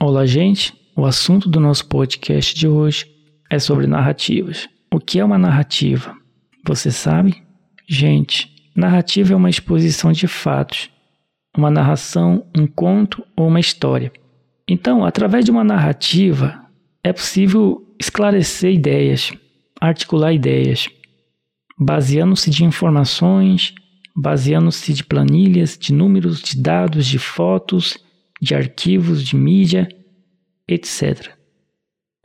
Olá, gente. O assunto do nosso podcast de hoje é sobre narrativas. O que é uma narrativa? Você sabe? Gente, narrativa é uma exposição de fatos, uma narração, um conto ou uma história. Então, através de uma narrativa, é possível esclarecer ideias, articular ideias, baseando-se de informações, baseando-se de planilhas, de números, de dados, de fotos, de arquivos, de mídia, etc.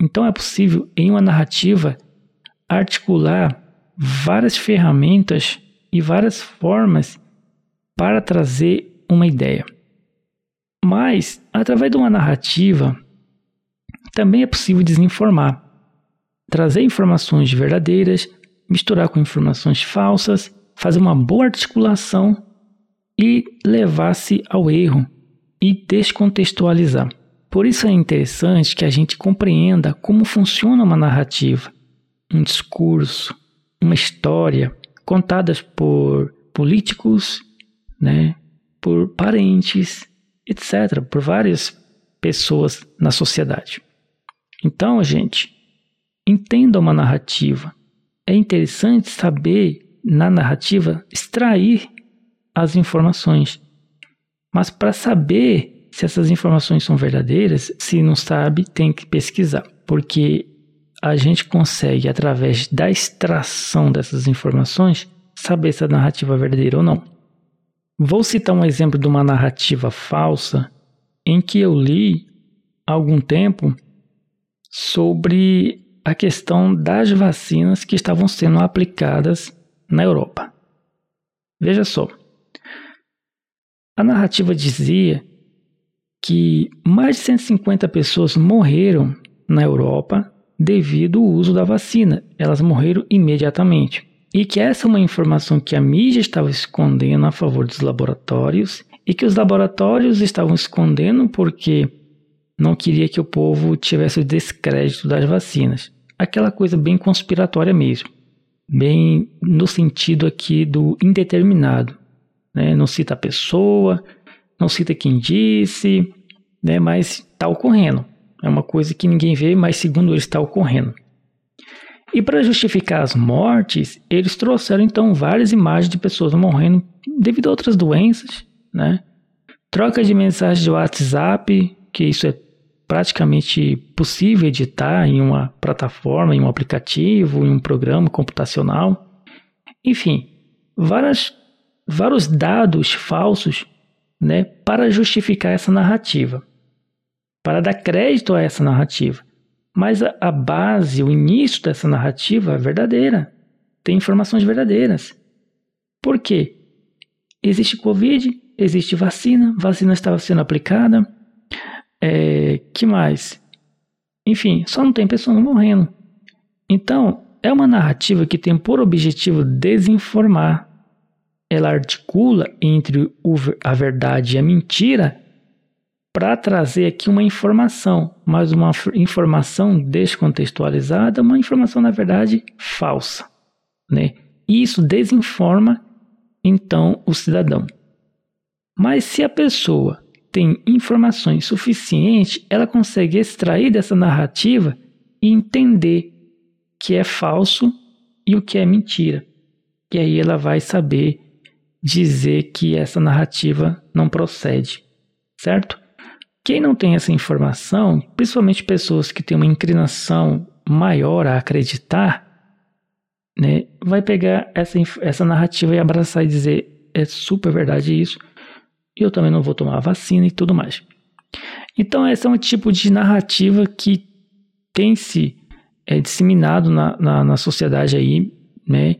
Então é possível, em uma narrativa, articular várias ferramentas e várias formas para trazer uma ideia. Mas, através de uma narrativa, também é possível desinformar, trazer informações verdadeiras, misturar com informações falsas, fazer uma boa articulação e levar-se ao erro e descontextualizar. Por isso é interessante que a gente compreenda como funciona uma narrativa, um discurso, uma história contadas por políticos, né, por parentes, etc., por várias pessoas na sociedade. Então, gente, entenda uma narrativa. É interessante saber, na narrativa, extrair as informações. Mas para saber se essas informações são verdadeiras, se não sabe, tem que pesquisar. Porque a gente consegue, através da extração dessas informações, saber se a narrativa é verdadeira ou não. Vou citar um exemplo de uma narrativa falsa em que eu li há algum tempo sobre a questão das vacinas que estavam sendo aplicadas na Europa. Veja só. A narrativa dizia que mais de 150 pessoas morreram na Europa devido ao uso da vacina. Elas morreram imediatamente. E que essa é uma informação que a mídia estava escondendo a favor dos laboratórios e que os laboratórios estavam escondendo porque não queria que o povo tivesse o descrédito das vacinas. Aquela coisa bem conspiratória mesmo. Bem no sentido aqui do indeterminado. Né? Não cita a pessoa, não cita quem disse, né? mas está ocorrendo. É uma coisa que ninguém vê, mas segundo eles está ocorrendo. E para justificar as mortes, eles trouxeram então várias imagens de pessoas morrendo devido a outras doenças, né? Troca de mensagens de WhatsApp, que isso é praticamente possível editar em uma plataforma, em um aplicativo, em um programa computacional. Enfim, várias, vários dados falsos né, para justificar essa narrativa para dar crédito a essa narrativa. Mas a, a base, o início dessa narrativa é verdadeira. Tem informações verdadeiras. Por quê? Existe Covid, existe vacina, vacina estava sendo aplicada. É, que mais? Enfim, só não tem pessoas morrendo. Então, é uma narrativa que tem por objetivo desinformar. Ela articula entre a verdade e a mentira para trazer aqui uma informação, mas uma informação descontextualizada, uma informação na verdade falsa, né? E isso desinforma então o cidadão. Mas se a pessoa tem informações suficientes, ela consegue extrair dessa narrativa e entender que é falso e o que é mentira. E aí ela vai saber dizer que essa narrativa não procede, certo? Quem não tem essa informação, principalmente pessoas que têm uma inclinação maior a acreditar, né, vai pegar essa, essa narrativa e abraçar e dizer: é super verdade isso, e eu também não vou tomar a vacina e tudo mais. Então, esse é um tipo de narrativa que tem se é, disseminado na, na, na sociedade aí, né?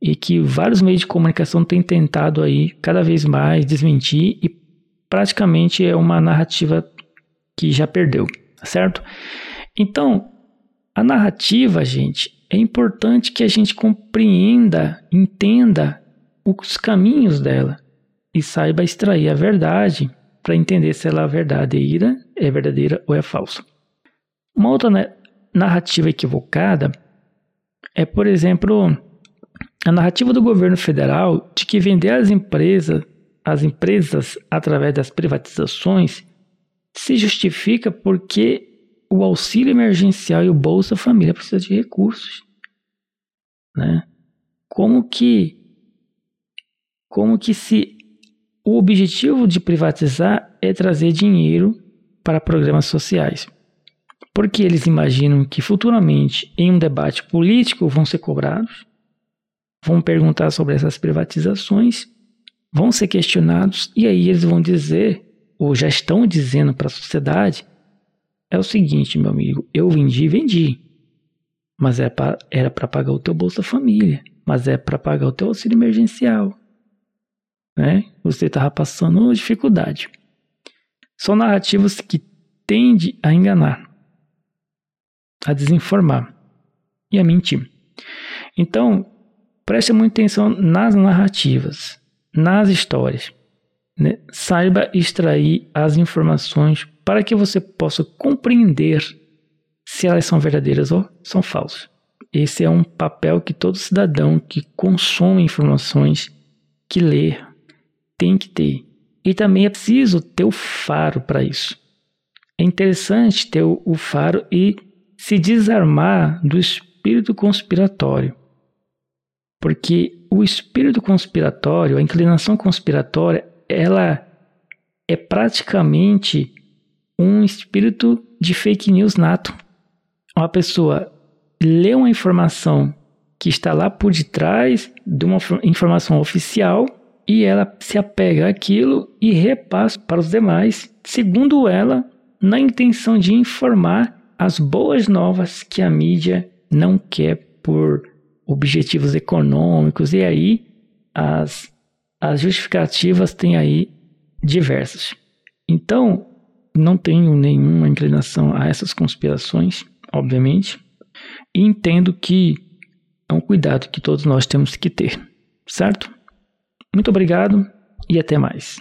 E que vários meios de comunicação têm tentado aí cada vez mais desmentir e praticamente é uma narrativa que já perdeu, certo? Então, a narrativa, gente, é importante que a gente compreenda, entenda os caminhos dela e saiba extrair a verdade para entender se ela é verdadeira, é verdadeira ou é falsa. Uma outra narrativa equivocada é, por exemplo, a narrativa do governo federal de que vender as empresas as empresas através das privatizações se justifica porque o auxílio emergencial e o Bolsa Família precisam de recursos. Né? Como que como que se o objetivo de privatizar é trazer dinheiro para programas sociais. Porque eles imaginam que futuramente, em um debate político, vão ser cobrados, vão perguntar sobre essas privatizações, vão ser questionados, e aí eles vão dizer, ou já estão dizendo para a sociedade, é o seguinte, meu amigo, eu vendi, vendi. Mas é era para pagar o teu Bolsa Família, mas é para pagar o teu auxílio emergencial. Né? Você estava passando dificuldade. São narrativas que tendem a enganar, a desinformar e a mentir. Então, preste muita atenção nas narrativas, nas histórias. Né? Saiba extrair as informações para que você possa compreender se elas são verdadeiras ou são falsas. Esse é um papel que todo cidadão que consome informações, que lê, tem que ter. E também é preciso ter o faro para isso. É interessante ter o faro e se desarmar do espírito conspiratório. Porque o espírito conspiratório, a inclinação conspiratória, ela é praticamente um espírito de fake news nato. Uma pessoa lê uma informação que está lá por detrás de uma informação oficial e ela se apega àquilo e repassa para os demais, segundo ela, na intenção de informar as boas novas que a mídia não quer por objetivos econômicos e aí as, as justificativas têm aí diversas. Então, não tenho nenhuma inclinação a essas conspirações, obviamente, e entendo que é um cuidado que todos nós temos que ter, certo? Muito obrigado e até mais.